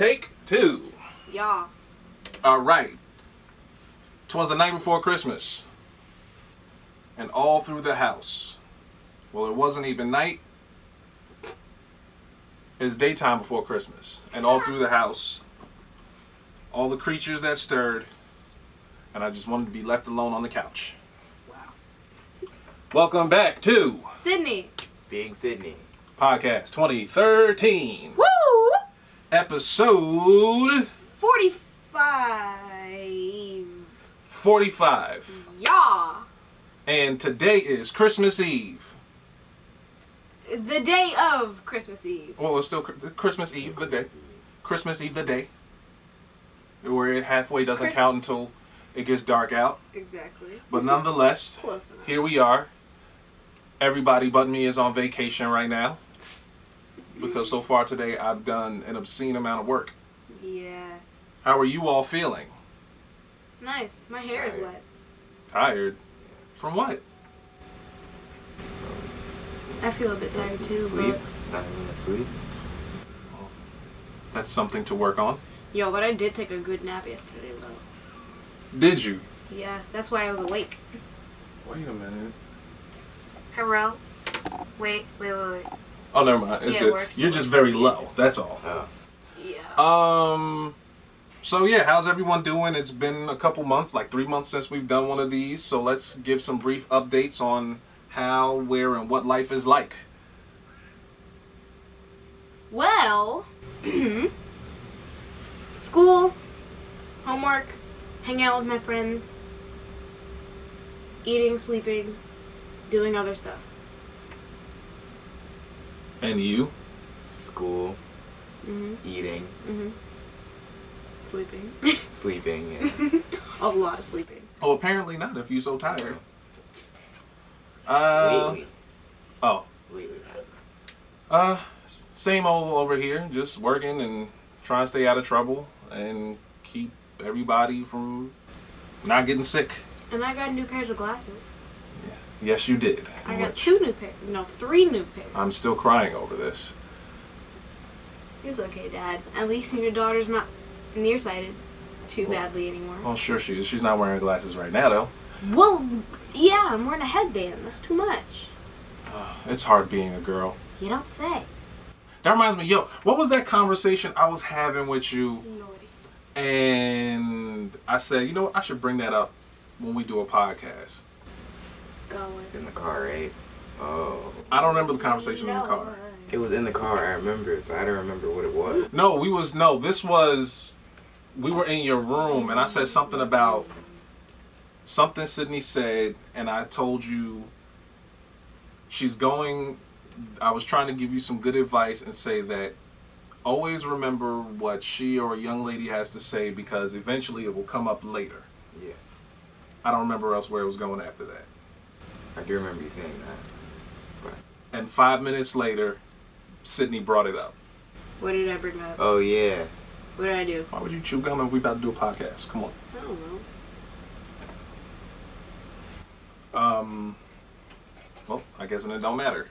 Take two. Yeah. All right. Twas the night before Christmas. And all through the house. Well, it wasn't even night. It's daytime before Christmas. And all through the house. All the creatures that stirred. And I just wanted to be left alone on the couch. Wow. Welcome back to Sydney. Being Sydney. Podcast 2013. Woo! Episode 45. 45. Yeah. And today is Christmas Eve. The day of Christmas Eve. Well, it's still Christmas Eve, the day. Christmas Eve, the day. Where halfway doesn't count until it gets dark out. Exactly. But nonetheless, here we are. Everybody but me is on vacation right now. Because so far today I've done an obscene amount of work. Yeah. How are you all feeling? Nice. My hair is wet. Tired? From what? I feel a bit tired too, Sleep. but Not having enough sleep. That's something to work on. yo, but I did take a good nap yesterday though. Did you? Yeah, that's why I was awake. Wait a minute. Hello. Wait, wait, wait, wait. Oh, never mind. It's Yeah, it good. works. You're It just very low. That's all. Oh. Yeah. Um. So yeah, how's everyone doing? It's been a couple months, like three months since we've done one of these. So let's give some brief updates on how, where, and what life is like. Well, school, homework, hang out with my friends, eating, sleeping, doing other stuff. And you? School. Mhm. Eating. Mhm. Sleeping. Sleeping. Yeah. A lot of sleeping. Oh, apparently not. If you're so tired. Uh. Lately. Oh. Lately. Uh. Same old over here. Just working and trying to stay out of trouble and keep everybody from not getting sick. And I got new pairs of glasses. Yes, you did. I got two new pairs. No, three new pairs. I'm still crying over this. It's okay, Dad. At least your daughter's not nearsighted too Well- badly anymore. Well, sure she is. She's not wearing glasses right now, though. Well, yeah, I'm wearing a headband. That's too much. Ah, it's hard being a girl. You don't say. That reminds me, yo, what was that conversation I was having with you? Naughty. And I said, you know what, I should bring that up when we do a podcast. Going. In the car, right? Oh. I don't remember the conversation in the car. It was in the car. I remember it, but I don't remember what it was. No, we was no, this was we were in your room and I said something about something Sydney said and I told you she's going I was trying to give you some good advice and say that always remember what she or a young lady has to say because eventually it will come up later. Yeah. I don't remember else where it was going after that. I do remember you saying that. And five minutes later, Sydney brought it up. What did I bring up? Oh yeah. What did I do? Why would you chew gum if we about to do a podcast? Come on. I don't know. Um. Well, I guess it don't matter.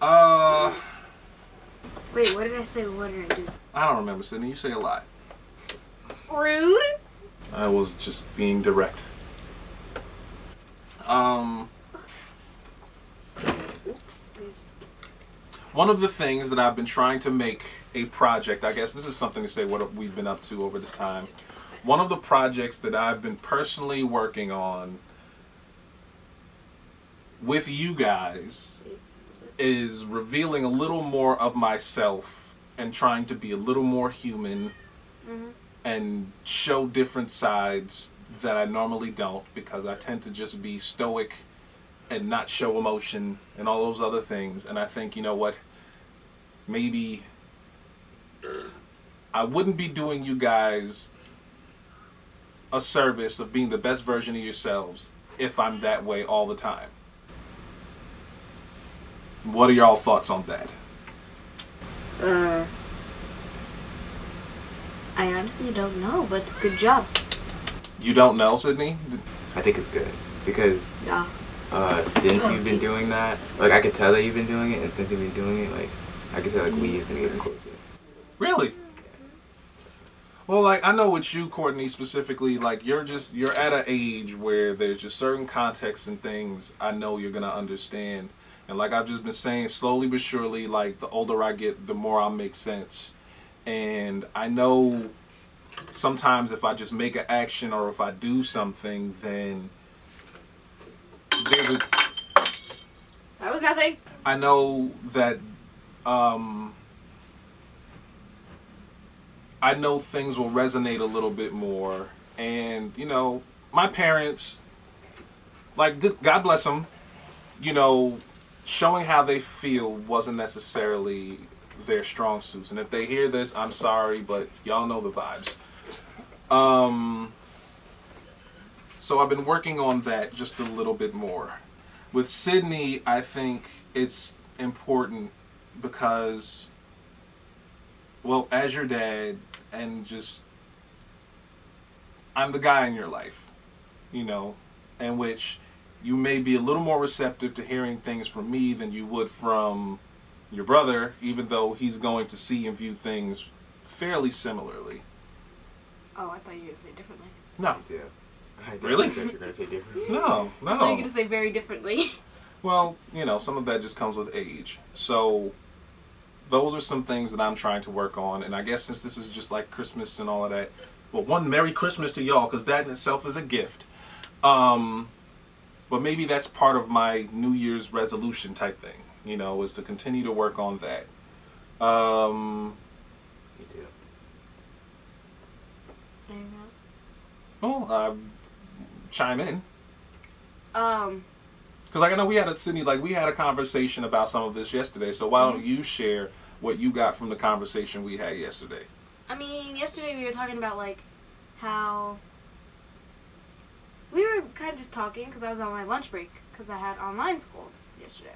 Uh, Wait, what did I say? What did I do? I don't remember, Sydney. You say a lot. Rude. I was just being direct. Um, one of the things that I've been trying to make a project. I guess this is something to say what we've been up to over this time. One of the projects that I've been personally working on with you guys is revealing a little more of myself and trying to be a little more human Mhm. and show different sides that I normally don't because I tend to just be stoic and not show emotion and all those other things. And I think, you know what? Maybe I wouldn't be doing you guys a service of being the best version of yourselves if I'm that way all the time. What are y'all thoughts on that? Uh. I honestly don't know, but good job. You don't know, Sydney? I think it's good because Yeah. uh, since Oh, you've been jeez. doing that, like I could tell that you've been doing it, and since you've been doing it, like I could tell like we used to get closer. Really? Well, like I know with you, Courtney, specifically, like you're just you're at an age where there's just certain contexts and things I know you're gonna understand. And like I've just been saying, slowly but surely, like the older I get, the more I'll make sense. And I know sometimes if I just make an action or if I do something, then there's a That was nothing. I know that um, I know things will resonate a little bit more, and you know, my parents, like God bless them, you know, showing how they feel wasn't necessarily their strong suits, and if they hear this, I'm sorry, but y'all know the vibes. Um, so I've been working on that just a little bit more. With Sydney, I think it's important because, well, as your dad, and just, I'm the guy in your life, you know, in which you may be a little more receptive to hearing things from me than you would from your brother, even though he's going to see and view things fairly similarly. Oh, I thought you were gonna say differently. No, Yeah. I didn't Really? think that you're gonna say differently. no, no. I thought you were gonna say very differently. Well, you know, some of that just comes with age. So those are some things that I'm trying to work on. And I guess since this is just like Christmas and all of that, well, one Merry Christmas to y'all, because that in itself is a gift. Um, but maybe that's part of my New Year's resolution type thing, you know, is to continue to work on that. Um, Me too. Anything else? well, uh, chime in. Um, Because like I know we had a Sydney, like we had a conversation about some of this yesterday. So why don't you share what you got from the conversation we had yesterday? I mean, yesterday we were talking about like how we were kind of just talking because I was on my lunch break because I had online school yesterday.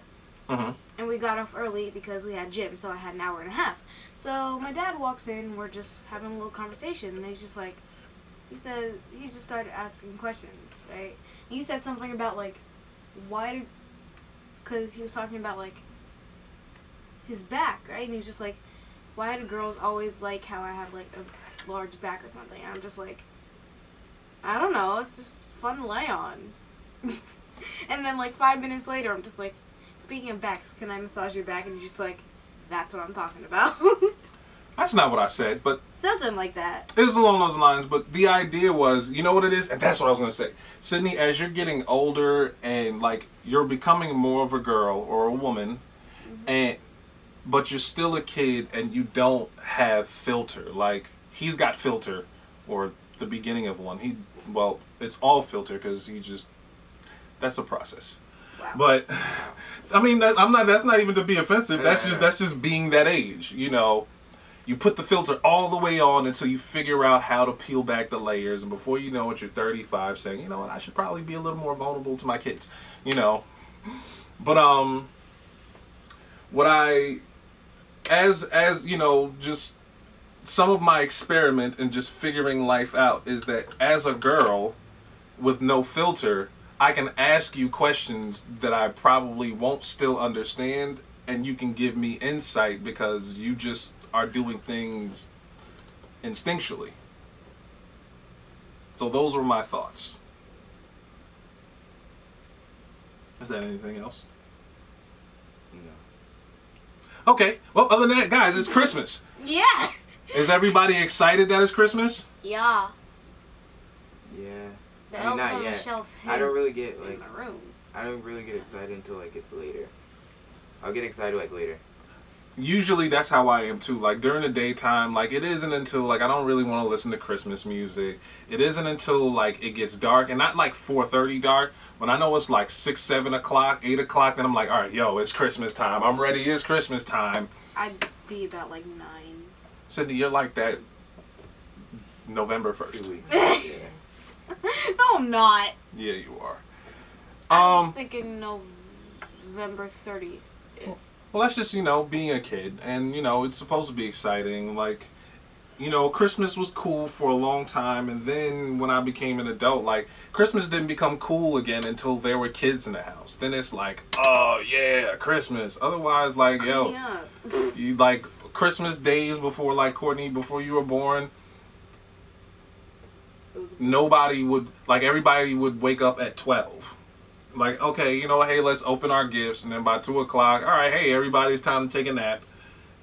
Mm-hmm. and we got off early because we had gym, so I had an hour and a half. So my dad walks in, and we're just having a little conversation, and he's just like, he said, he just started asking questions, right? And he said something about like, why do, because he was talking about like his back, right? And he's just like, why do girls always like how I have like a large back or something? And I'm just like, I don't know, it's just fun to lay on. and then like five minutes later, I'm just like. Speaking of backs, can I massage your back? And he's just like, that's what I'm talking about. That's not what I said, but Something like that. it was along those lines. But the idea was, you know what it is, and that's what I was gonna say. Sydney, as you're getting older and like you're becoming more of a girl or a woman, mm-hmm. and but you're still a kid and you don't have filter. Like he's got filter, or the beginning of one. He well, it's all filter because he just that's a process. Wow. But I mean, that, I'm not. That's not even to be offensive. That's just that's just being that age. You know, you put the filter all the way on until you figure out how to peel back the layers, and before you know it, you're 35, saying, you know what, I should probably be a little more vulnerable to my kids. You know, but um, what I, as as you know, just some of my experiment in just figuring life out is that as a girl with no filter, I can ask you questions that I probably won't still understand, and you can give me insight because you just are doing things instinctually. So those were my thoughts. Is that anything else? No. Okay. Well, other than that, guys, it's Christmas. Yeah. Is everybody excited that it's Christmas? Yeah. Yeah. The I mean, not on the yet. shelf I don't really get in like my room. I don't really get excited until like it's later. I'll get excited like later. Usually that's how I am too. Like during the daytime, like it isn't until like I don't really want to listen to Christmas music. It isn't until like it gets dark and not like four thirty dark. When I know it's like six, seven o'clock, eight o'clock, then I'm like, all right, yo, it's Christmas time. I'm ready. It's Christmas time. I'd be about like nine. Cindy, you're like that. November Two first. weeks. yeah. no, I'm not. Yeah, you are. I was Um. thinking November 30th. Well, that's just you know being a kid, and you know it's supposed to be exciting. Like, you know, Christmas was cool for a long time, and then when I became an adult, like Christmas didn't become cool again until there were kids in the house. Then it's like, oh yeah, Christmas. Otherwise, like yo, Yeah. you like Christmas days before like Courtney before you were born. Nobody would like everybody would wake up at 12 like okay you know hey let's open our gifts. And then by 2 o'clock all right hey everybody's time to take a nap.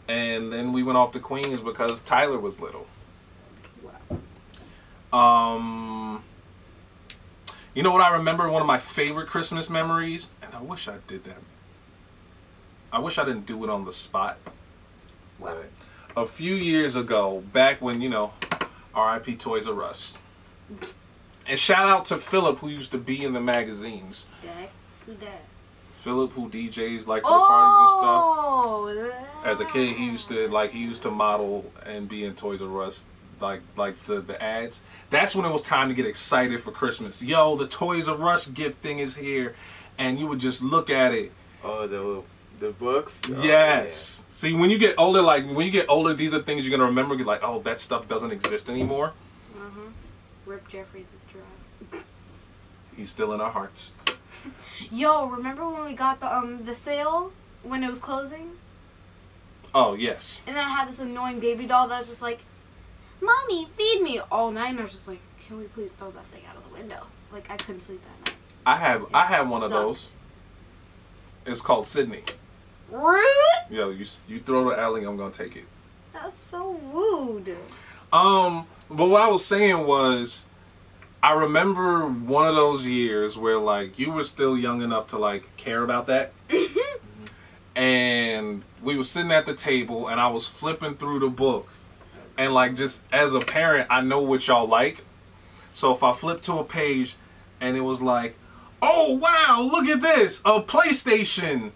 And then we went off to queens because tyler was little. Wow. um you know what i remember? One of my favorite christmas memories? And i wish i did that. I wish i didn't do it on the spot. What? a few years ago back when you know rip toys r us and shout out to philip who used to be in the magazines Dad? Who dad? Philip, who DJs like for the parties and stuff. Oh, As a kid, he used to like he used to model and be in Toys R Us, like like the the ads. That's when it was time to get excited for Christmas. Yo, the Toys R Us gift thing is here, and you would just look at it. Oh, the the books. Oh, yes. See, when you get older, like when you get older, these are things you're gonna remember. You're like, oh, that stuff doesn't exist anymore. Uh-huh. Rip Jeffrey the Giraffe. He's still in our hearts. Yo, remember when we got the um the sale when it was closing? Oh yes. And then I had this annoying baby doll that was just like, "Mommy, feed me!" all night, and I was just like, "Can we please throw that thing out of the window?" Like I couldn't sleep that night. I have I have one of those. It's called Sydney. Rude. Yo, you you throw the alley, I'm gonna take it. That's so rude. Um, but what I was saying was, I remember one of those years where like you were still young enough to like care about that, mm-hmm. and we were sitting at the table, and I was flipping through the book, and like just as a parent, I know what y'all like, so if I flip to a page, and it was like, oh wow, look at this, a PlayStation.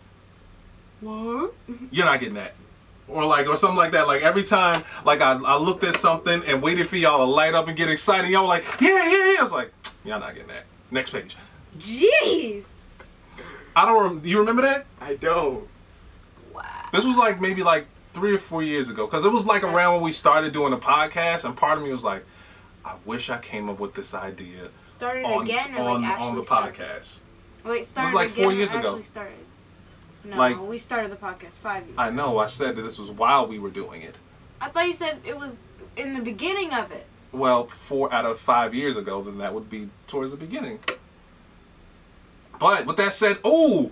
What? You're not getting that. Or like, or something like that. Like every time, like I, I looked at something and waited for y'all to light up and get excited. Y'all were like, yeah, yeah, yeah. I was like, y'all not getting that. Next page. Jeez. I don't. Rem- do you remember that? I don't. Wow. This was like maybe like three or four years ago, because it was like around when we started doing the podcast, and part of me was like, I wish I came up with this idea Started on again or on, like actually on the started? podcast. Wait, started like again four years ago. Actually started. No, Like- we started the podcast five years. I know. I said that this was while we were doing it. I thought you said it was in the beginning of it. well, four out of five years ago, then that would be towards the beginning. But with that said, oh,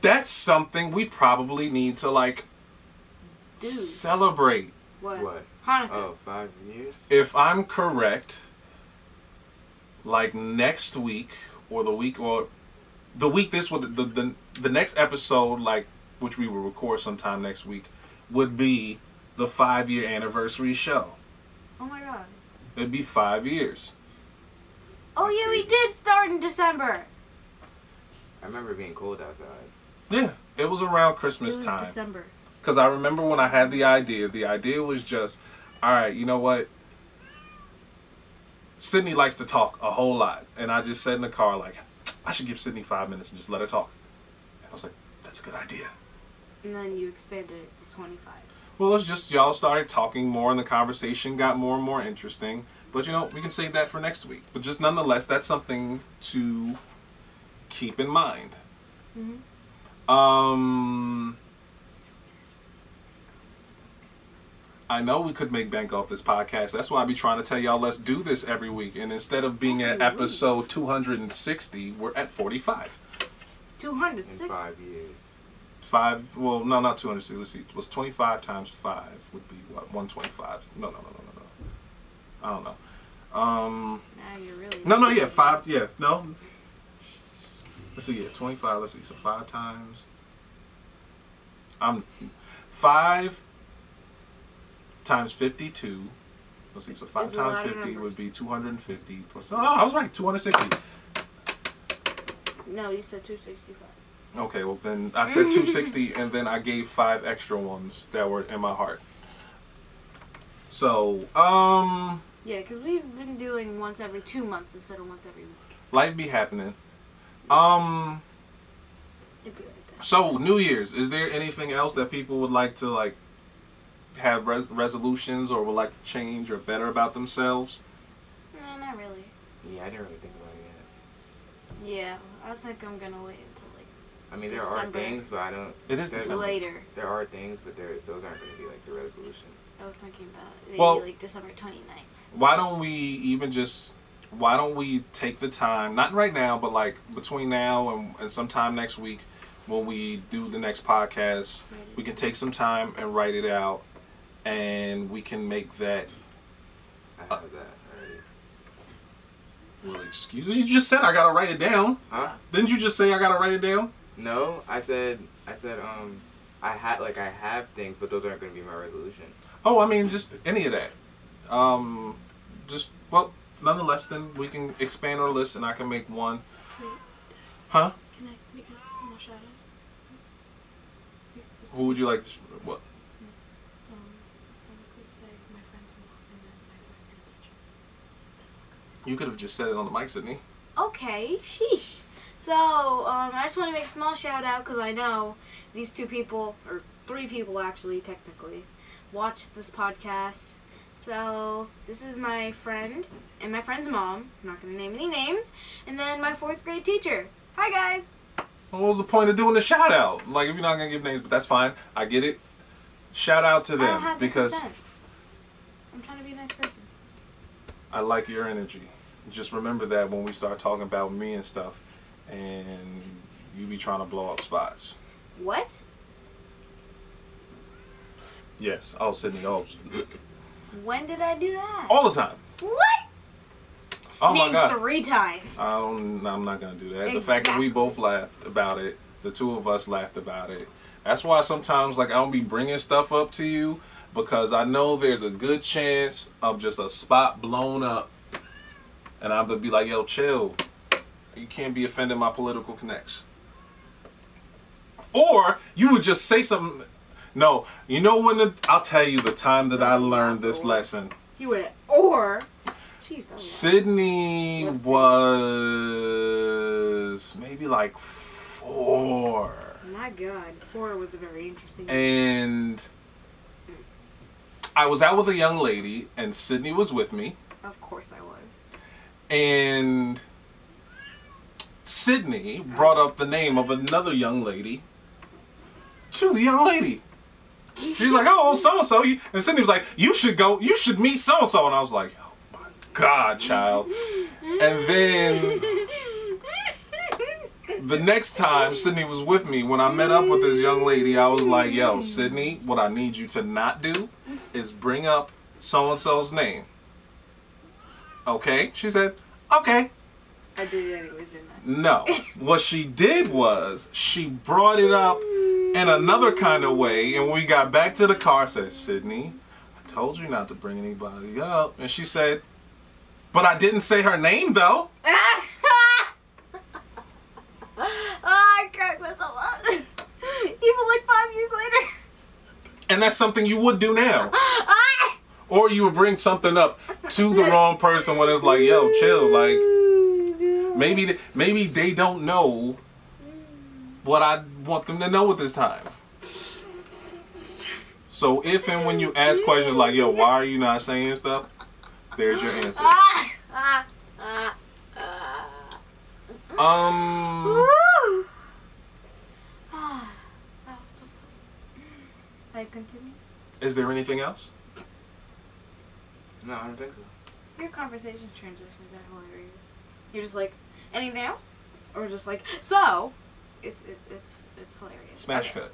that's something we probably need to like Dude. celebrate. What? What? Hanukkah. Oh, five years. If I'm correct, like next week or the week or the week this would the the, the next episode like which we will record sometime next week would be the five year anniversary show. Oh my god. It'd be five years. Oh That's yeah, we did start in December. I remember being cold outside. Yeah, it was around It Christmas was time. December. Because I remember when I had the idea, the idea was just, all right, you know what? Sydney likes to talk a whole lot. And I just said in the car, like, I should give Sydney five minutes and just let her talk. And I was like, that's a good idea. And then you expanded it to 25. Well, it's just y'all started talking more and the conversation got more and more interesting. But you know, we can save that for next week. But just nonetheless, that's something to keep in mind. Mhm. Um, I know we could make bank off this podcast. That's why I be trying to tell y'all let's do this every week. And instead of being at week. episode 260, we're at 45. In 206. five years. Five, well, no, not 260. Let's see. It was 25 times 5 would be what? 125. No, no, no, no, no, no. I don't know. Um, Now you're really. no, no, yeah, five, yeah, no. Let's see, yeah, 25, let's see, so five times. I'm five times 52. Let's see, so five times 50 would be 250 plus. Oh, I was right, 260. No, you said 265. Okay, well, then I said 260, and then I gave five extra ones that were in my heart. So, um, Yeah, because we've been doing once every two months instead of once every week. life be happening. Um, It'd be like that. So New Year's, is there anything else that people would like to like have res- resolutions or would like to change or better about themselves? Nah, not really. Yeah, I didn't really think about it Yeah, I think I'm gonna wait until like. I mean, there December. are things, but I don't. It is there- December. later. There are things, but there those aren't going to be like the resolution. I was thinking about maybe Well- like December 29th. Why don't we even just why don't we take the time, not right now, but like between now and, and sometime next week when we do the next podcast, we can take some time and write it out and we can make that. I have that already. Well, excuse me. You just said I gotta write it down. Huh? Didn't you just say I gotta write it down? No, I said I said um I had like I have things, but those aren't gonna be my resolution. Oh, I mean, just any of that. Um, just well, nonetheless, then we can expand our list, and I can make one. Wait, Huh? can I make a small shout out? Who would you like? To, what? Um, I was gonna say my friend's mom and then my fourth grade teacher. That's all I was You could have just said it on the mic, Sydney. Okay, sheesh. So, um, I just want to make a small shout out because I know these two people, or three people actually, technically, watch this podcast. So, this is my friend and my friend's mom. I'm not going to name any names. And then my fourth grade teacher. Hi, guys. What was the point of doing the shout out? Like, if you're not gonna give names, but that's fine. I get it. Shout out to them because consent. I'm trying to be a nice person. I like your energy. Just remember that when we start talking about me and stuff, and you be trying to blow up spots. What? Yes. I Oh, Sydney. Oh, When did I do that? all the time. What? Oh my god. three times. I don't. I'm not gonna do that. Exactly. The fact that we both laughed about it, the two of us laughed about it. That's why sometimes, like, I don't be bringing stuff up to you because I know there's a good chance of just a spot blown up, and I'm gonna be like, "Yo, chill. You can't be offending my political connects." Or you would just say something. No, you know when the, I'll tell you the time that I learned this lesson. You went, or. Jeez, Sydney was maybe like four. My God, four was a very interesting. And I was out with a young lady, and Sydney was with me. of course, I was. And Sydney brought up the name of another young lady to the young lady. She's like, oh, so and so. And Sydney was like, you should go, you should meet so and so. And I was like, oh my God, child. And then the next time Sydney was with me, when I met up with this young lady, I was like, yo, Sydney, what I need you to not do is bring up so and so's name. Okay? She said, okay. I did it anyways, didn't I? No. what she did was she brought it up in another kind of way, and we got back to the car, said, Sydney, I told you not to bring anybody up. And she said, but I didn't say her name though. oh, I cracked myself up. Even like five years later. And that's something you would do now. Or you would bring something up to the wrong person when it's like, yo, chill. Like, maybe, th- maybe they don't know what I want them to know at this time. So if and when you ask questions like, yo, why are you not saying stuff? There's your answer. Um, Woo! That was so fun. I continue. is there anything else? No, I don't think so. Your conversation transitions are hilarious. You're just like, anything else? Or just like, so? It's it, it's it's hilarious. Smash Okay. cut.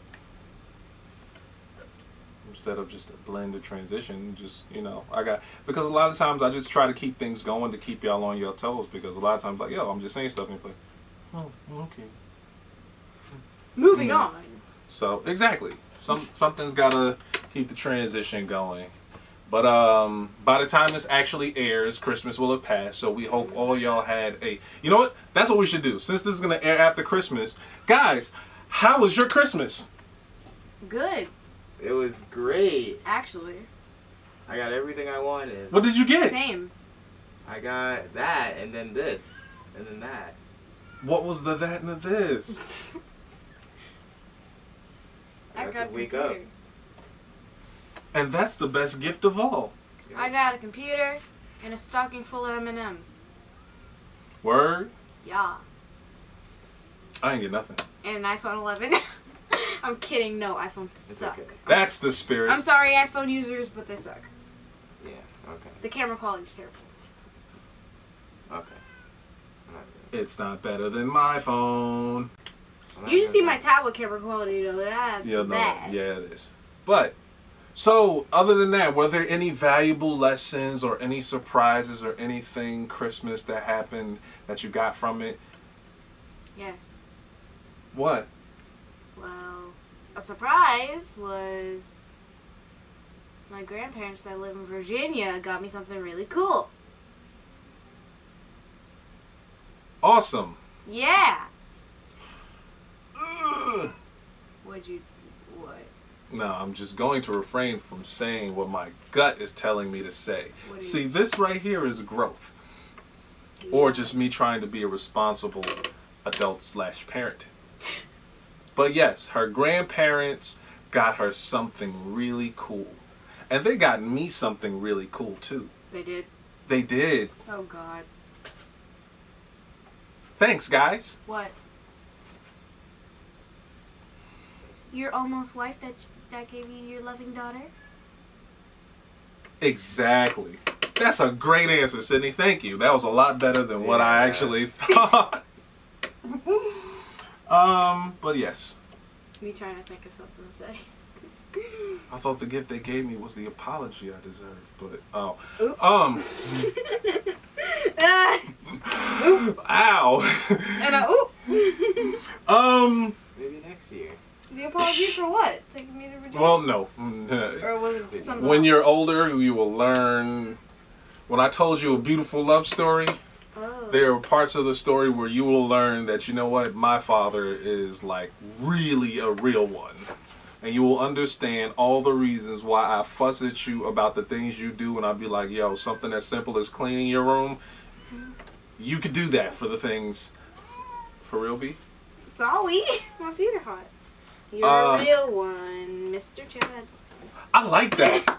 Instead of just a blend of transition, just you know, I got because a lot of times I just try to keep things going to keep y'all on your toes because a lot of times like yo, I'm just saying stuff and you're like, oh, okay. Moving Mm. on. So exactly, some something's gotta keep the transition going. But um, by the time this actually airs, Christmas will have passed. So we hope all y'all had a. You know what? That's what we should do. Since this is gonna air after Christmas, guys, how was your Christmas? Good, It was great. actually. I got everything I wanted. What did you get? Same. I got that, and then this, and then that. What was the that and the this? I Got got to wake computer. up. And that's the best gift of all. I got a computer and a stocking full of M&Ms. Word? Yeah. Ah. I ain't get nothing. And an iPhone 11. I'm kidding. No, iPhones suck. okay. That's the spirit. I'm sorry, iPhone users, but they suck. Yeah. Okay. The camera quality's terrible. Okay. Not It's not better than my phone. it. I'm not You should see my tablet camera quality though. That's Yeah, no, bad. yeah, it is. But so, other than that, were there any valuable lessons or any surprises or anything Christmas that happened that you got from it? Yes. What? Well, a surprise was my grandparents that live in Virginia got me something really cool. Awesome. Yeah. Ugh. What'd you? No, I'm just going to refrain from saying what my gut is telling me to say. See, this right here is growth, or just me trying to be a responsible adult slash parent. But yes, her grandparents got her something really cool, and they got me something really cool too. They did. They did. Oh God. Thanks, guys. What? Your almost wife that that gave you your loving daughter. Exactly. That's a great answer, Sydney. Thank you. That was a lot better than what I actually thought. um, but yes. Me trying to think of something to say. I thought the gift they gave me was the apology I deserved, but oh, Oop. um, ow, and I, ooh. um, Maybe next year. The apology for what? Taking me to Virginia? well, no. or was it something? When else? you're older, you will learn. When I told you a beautiful love story, Oh. there are parts of the story where you will learn that you know what, my father is like really a real one. And you will understand all the reasons why I fuss at you about the things you do, and I'll be like, yo, something as simple as cleaning your room, mm-hmm. you could do that for the things. For real, B? It's all we. My feet are hot. You're Uh, a real one, Mr. Chad. I like that.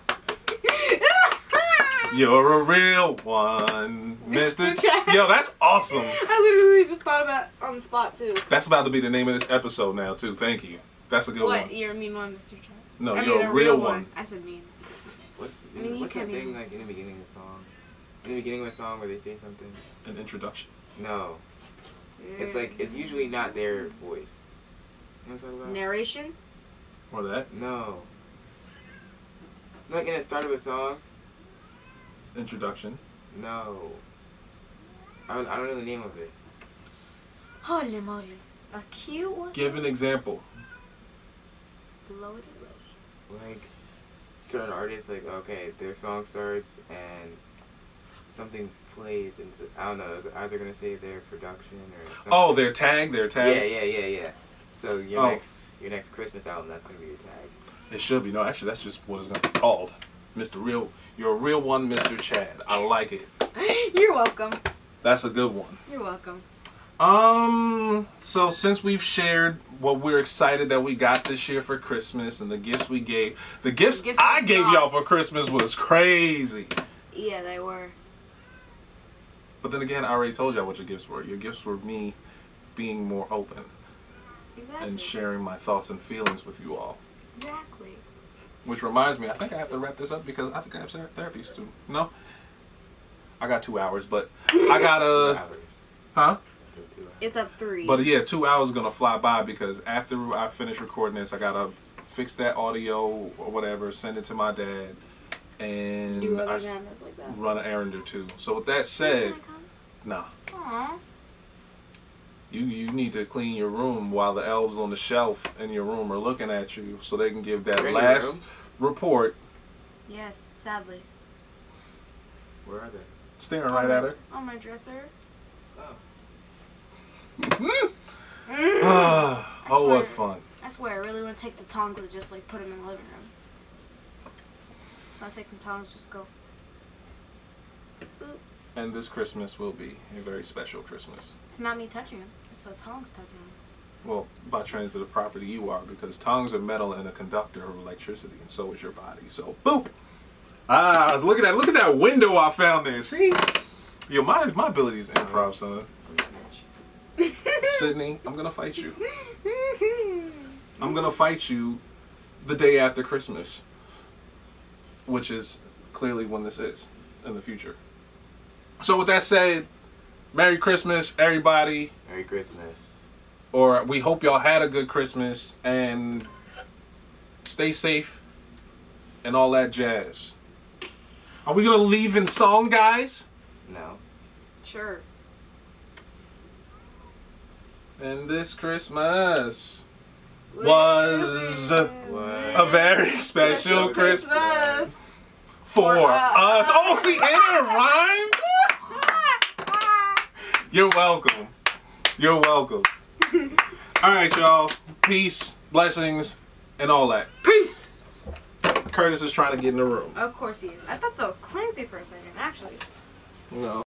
You're a real one, Mr. Mr. Chad. Yo, that's awesome. I literally just thought about it on the spot too. That's about to be the name of this episode now, too. Thank you. That's a good what? one. What? You're a mean one, Mr. Chad. No, I you're mean, a real one. I said mean. What's I mean, what's that can't thing like in the beginning of a song? In the beginning of a song where they say something? An introduction. No. It's like it's usually not their voice. You know what I'm talking about? narration. Or that. No. Not in the start of a song? Introduction. No. I don't, I don't know the name of it. Holy moly. A cute one. Give an example. Blow it. Like certain artists, like okay, their song starts and something plays, and I don't know. It's either gonna say their production or something. Oh, their tag, their tag. Yeah, yeah, yeah, yeah. So your Oh. next your next Christmas album, that's gonna be your tag. It should be. No, actually, that's just what it's going to be called. Mr. Real. You're a real one, Mr. Chad. I like it. You're welcome. That's a good one. You're welcome. Um, so since we've shared what we're excited that we got this year for Christmas and the gifts we gave, the gifts, gifts I gave got. y'all for Christmas was crazy. Yeah, they were. But then again, I already told y'all what your gifts were. Your gifts were me being more open Exactly. and sharing my thoughts and feelings with you all. Exactly. Which reminds me, I think I have to wrap this up because I think I have therapy soon. No? I got two hours, but I got Two a. hours. Huh? Two hours. It's a three. But yeah, two hours is gonna fly by because after I finish recording this, I gotta fix that audio or whatever, send it to my dad, and do I other s- like that. run an errand or two. So with that said, nah, Aww. You you need to clean your room while the elves on the shelf in your room are looking at you, so they can give that They're in your last room? report, Yes, sadly. Where are they? staring right at her. On my dresser. Oh. Mm. oh, what fun! I swear, I really want to take the tongs and just like put them in the living room. So I take some tongs, just go. Boop. And this Christmas will be a very special Christmas. It's not me touching them. It's the tongs touching them. Well, by transitive property you are, because tongues are metal and a conductor of electricity, and so is your body. So, boop! Ah, I was looking at look at that window I found there. See, yo, my my ability is improv, son. Sydney, I'm gonna fight you. I'm gonna fight you the day after Christmas, which is clearly when this is in the future. So, with that said, Merry Christmas, everybody. Merry Christmas. Or we hope y'all had a good Christmas and stay safe and all that jazz. Are we gonna leave in song, guys? No. Sure. And this Christmas was a very special Christmas for us. Oh, see, and it rhymed. You're welcome. You're welcome. All right, y'all. Peace, blessings, and all that. Peace. Curtis is trying to get in the room. Of course he is. I thought that was Clancy for a second, actually. No.